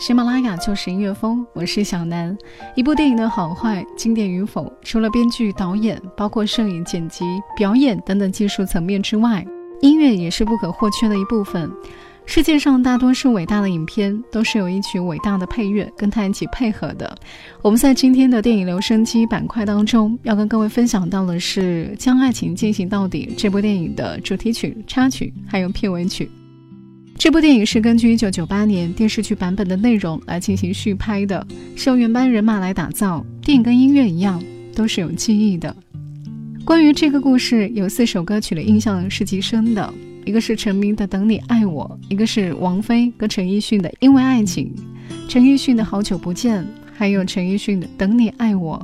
喜马拉雅就是音乐风，我是小南。一部电影的好坏、经典与否，除了编剧、导演，包括摄影、剪辑、表演等等技术层面之外，音乐也是不可或缺的一部分。世界上大多数伟大的影片，都是有一曲伟大的配乐跟它一起配合的。我们在今天的电影留声机板块当中，要跟各位分享到的是《将爱情进行到底》这部电影的主题曲、插曲，还有片尾曲。这部电影是根据1998年电视剧版本的内容来进行续拍的，是由原班人马来打造。电影跟音乐一样，都是有记忆的。关于这个故事，有四首歌曲的印象是极深的，一个是陈明的《等你爱我》，一个是王菲跟陈奕迅的《因为爱情》，陈奕迅的好久不见，还有陈奕迅的《等你爱我》。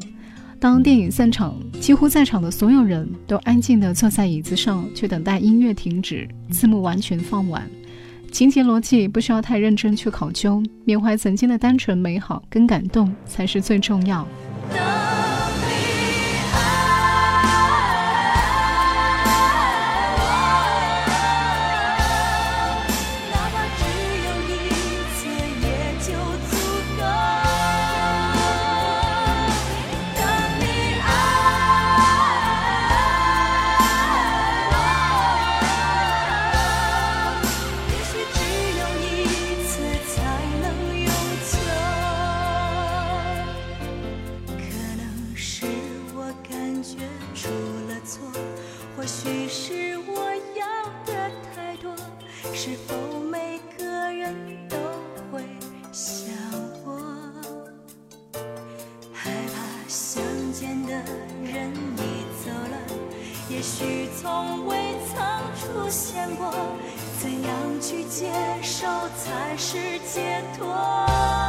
当电影散场，几乎在场的所有人都安静地坐在椅子上，去等待音乐停止，字幕完全放完。情节逻辑不需要太认真去考究，缅怀曾经的单纯美好跟感动才是最重要。解脱。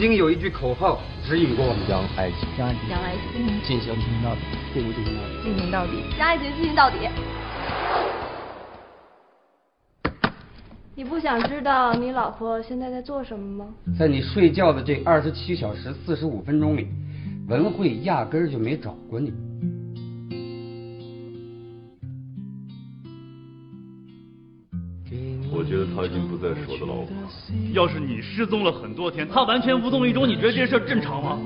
经有一句口号指引过我们：将爱情将爱情进行到底，进行到底，进行到底，将爱情进行到底。你不想知道你老婆现在在做什么吗？在你睡觉的这二十七小时四十五分钟里，文慧压根儿就没找过你。我觉得他已经不再是我的老婆。要是你失踪了很多天，他完全无动于衷，你觉得这事正常吗？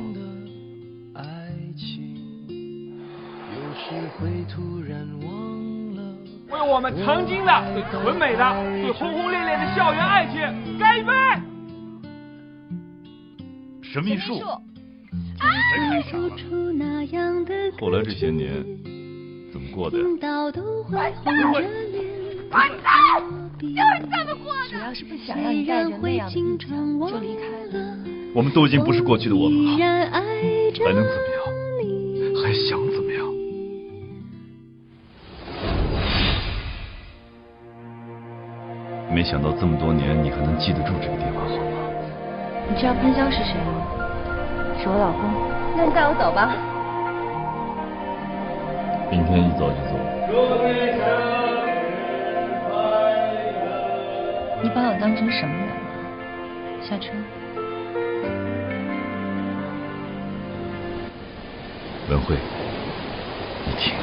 为我们曾经的最纯美的、最轰轰烈烈的校园爱情干一杯！神秘树，爱付出那样的后来这些年怎么过的呀？听到都会红着脸。完蛋，就是这么过的。主要是不想让你带着那样的印象就离开了。我们都已经不是过去的我们了，爱着还能怎么样？还想怎么样？没想到这么多年你还能记得住这个电话号码。你知道潘潇是谁吗？是我老公。那你带我走吧。明天一早就走。把我当成什么人了？下车。文慧，你听。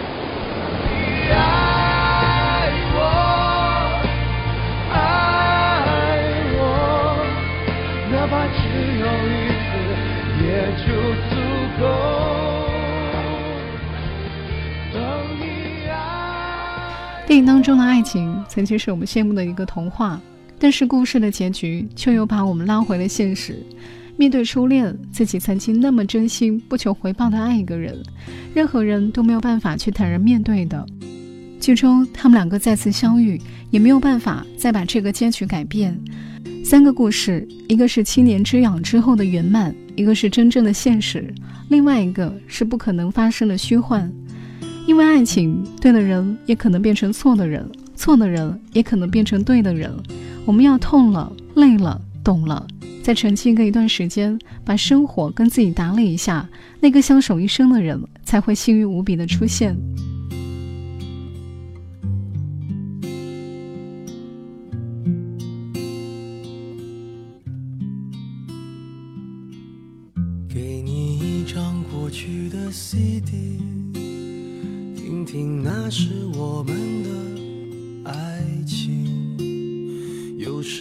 电影当中的爱情曾经是我们羡慕的一个童话，但是故事的结局却又把我们拉回了现实。面对初恋，自己曾经那么真心、不求回报的爱一个人，任何人都没有办法去坦然面对的。剧中他们两个再次相遇，也没有办法再把这个结局改变。三个故事，一个是七年之痒之后的圆满，一个是真正的现实，另外一个是不可能发生的虚幻。因为爱情，对的人也可能变成错的人，错的人也可能变成对的人。我们要痛了、累了、懂了，再沉寂个一段时间，把生活跟自己打理一下，那个相守一生的人才会幸运无比的出现。给你一张过去的 CD。听听，那是我们的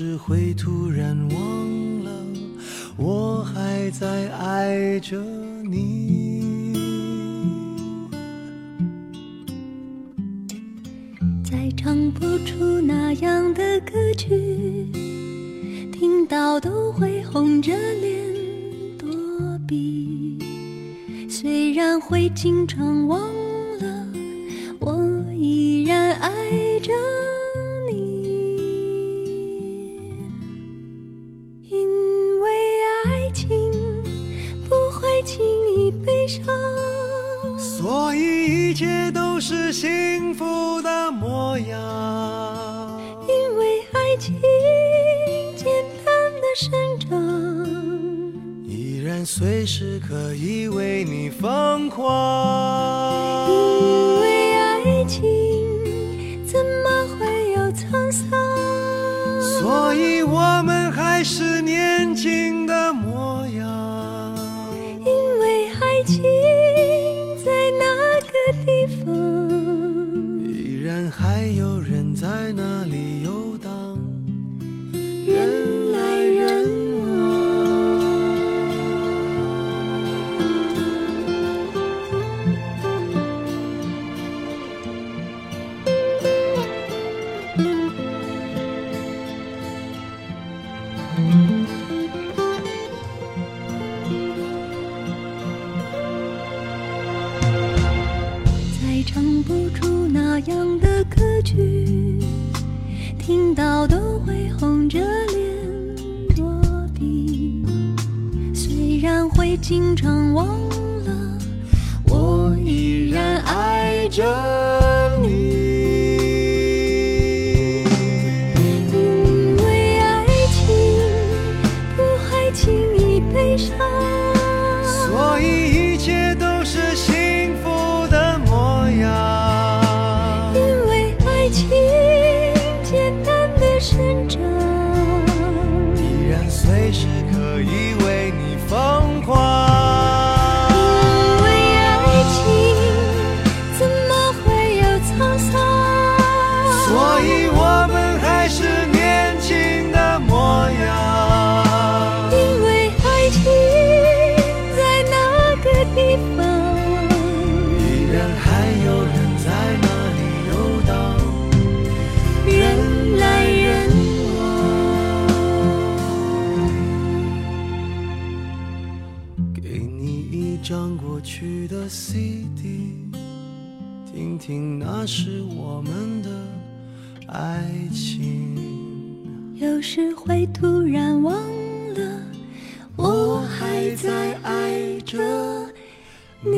只会突然忘了，我还在爱着你。再唱不出那样的歌曲，听到都会红着脸躲避。虽然会经常忘。了，我依然爱，一切都是幸福的模样。因为爱情简单的生长，依然随时可以为你疯狂。因为经常忘了我依然爱着听，那是我们的爱情。有时会突然忘了，我还在爱着你。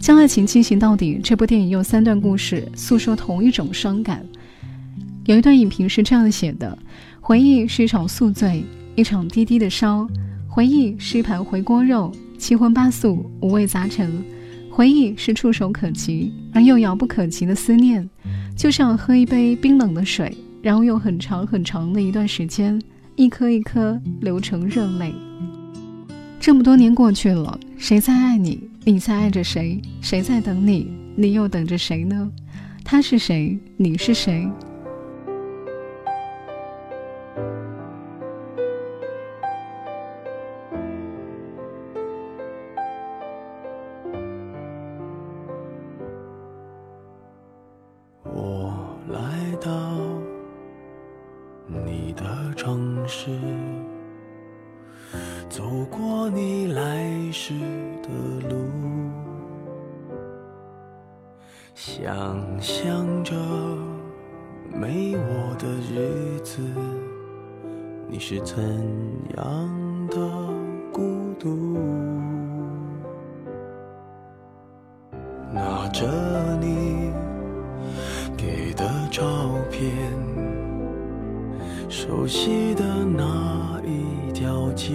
将爱情进行到底，这部电影用三段故事诉说同一种伤感。有一段影评是这样写的：回忆是一场宿醉，一场滴滴的烧。回忆是一盘回锅肉，七荤八素，五味杂陈；回忆是触手可及而又遥不可及的思念，就像喝一杯冰冷的水，然后用很长很长的一段时间，一颗一颗流成热泪。这么多年过去了，谁在爱你？你在爱着谁？谁在等你？你又等着谁呢？他是谁？你是谁？没我的日子你是怎样的孤独？拿着你给的照片，熟悉的那一条街，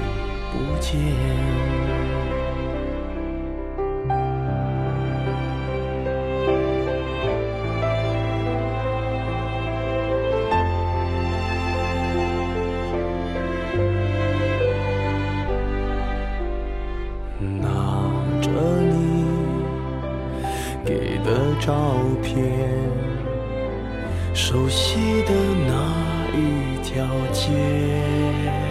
不见，拿着你给的照片，熟悉的那一条街。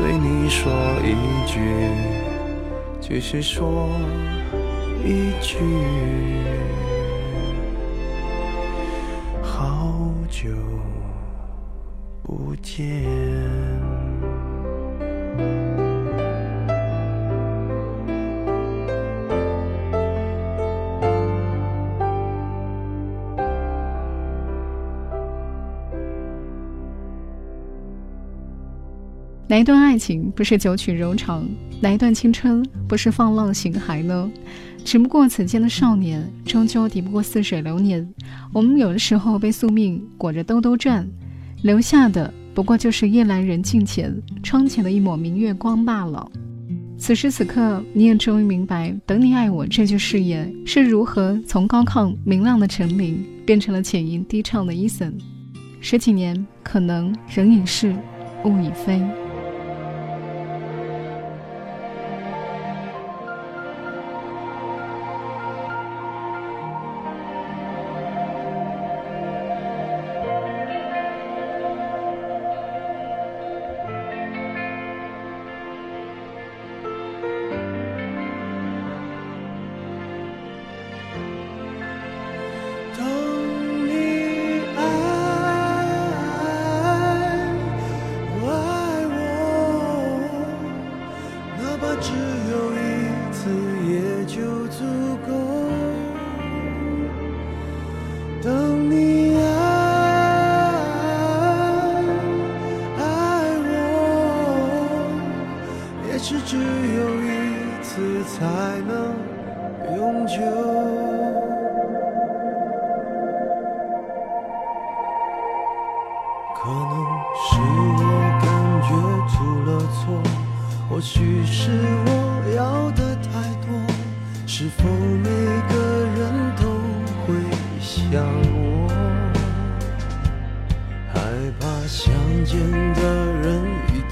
对你说一句，只是说一句。哪一段爱情不是九曲柔肠？哪一段青春不是放浪形骸呢？只不过此间的少年，终究抵不过似水流年。我们有的时候被宿命裹着兜兜转，留下的不过就是夜阑人静前窗前的一抹明月光罢了。此时此刻，你也终于明白“等你爱我”这句誓言是如何从高亢明亮的陈琳，变成了浅吟低唱的伊森。十几年，可能人已逝，物已非。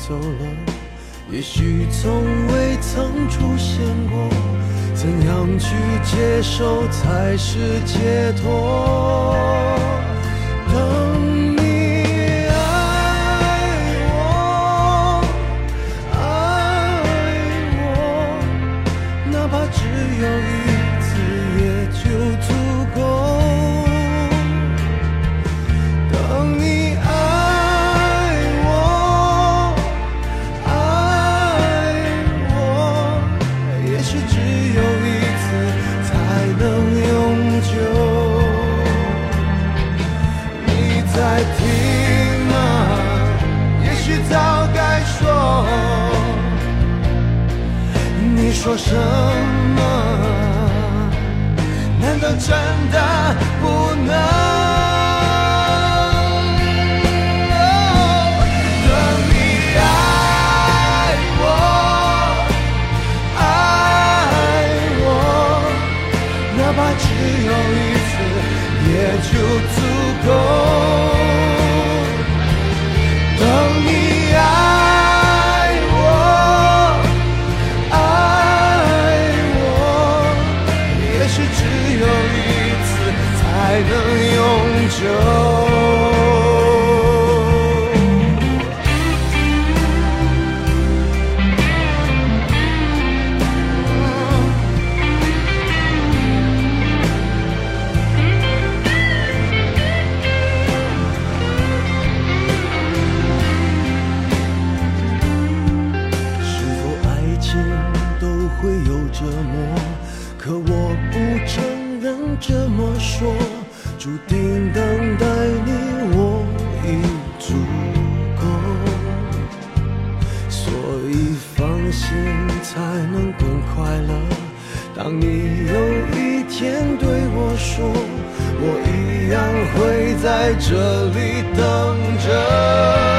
走了，也许从未曾出现过。怎样去接受才是解脱？听吗？也许早该说。你说什么？难道真的不能？当你有一天对我说，我一样会在这里等着。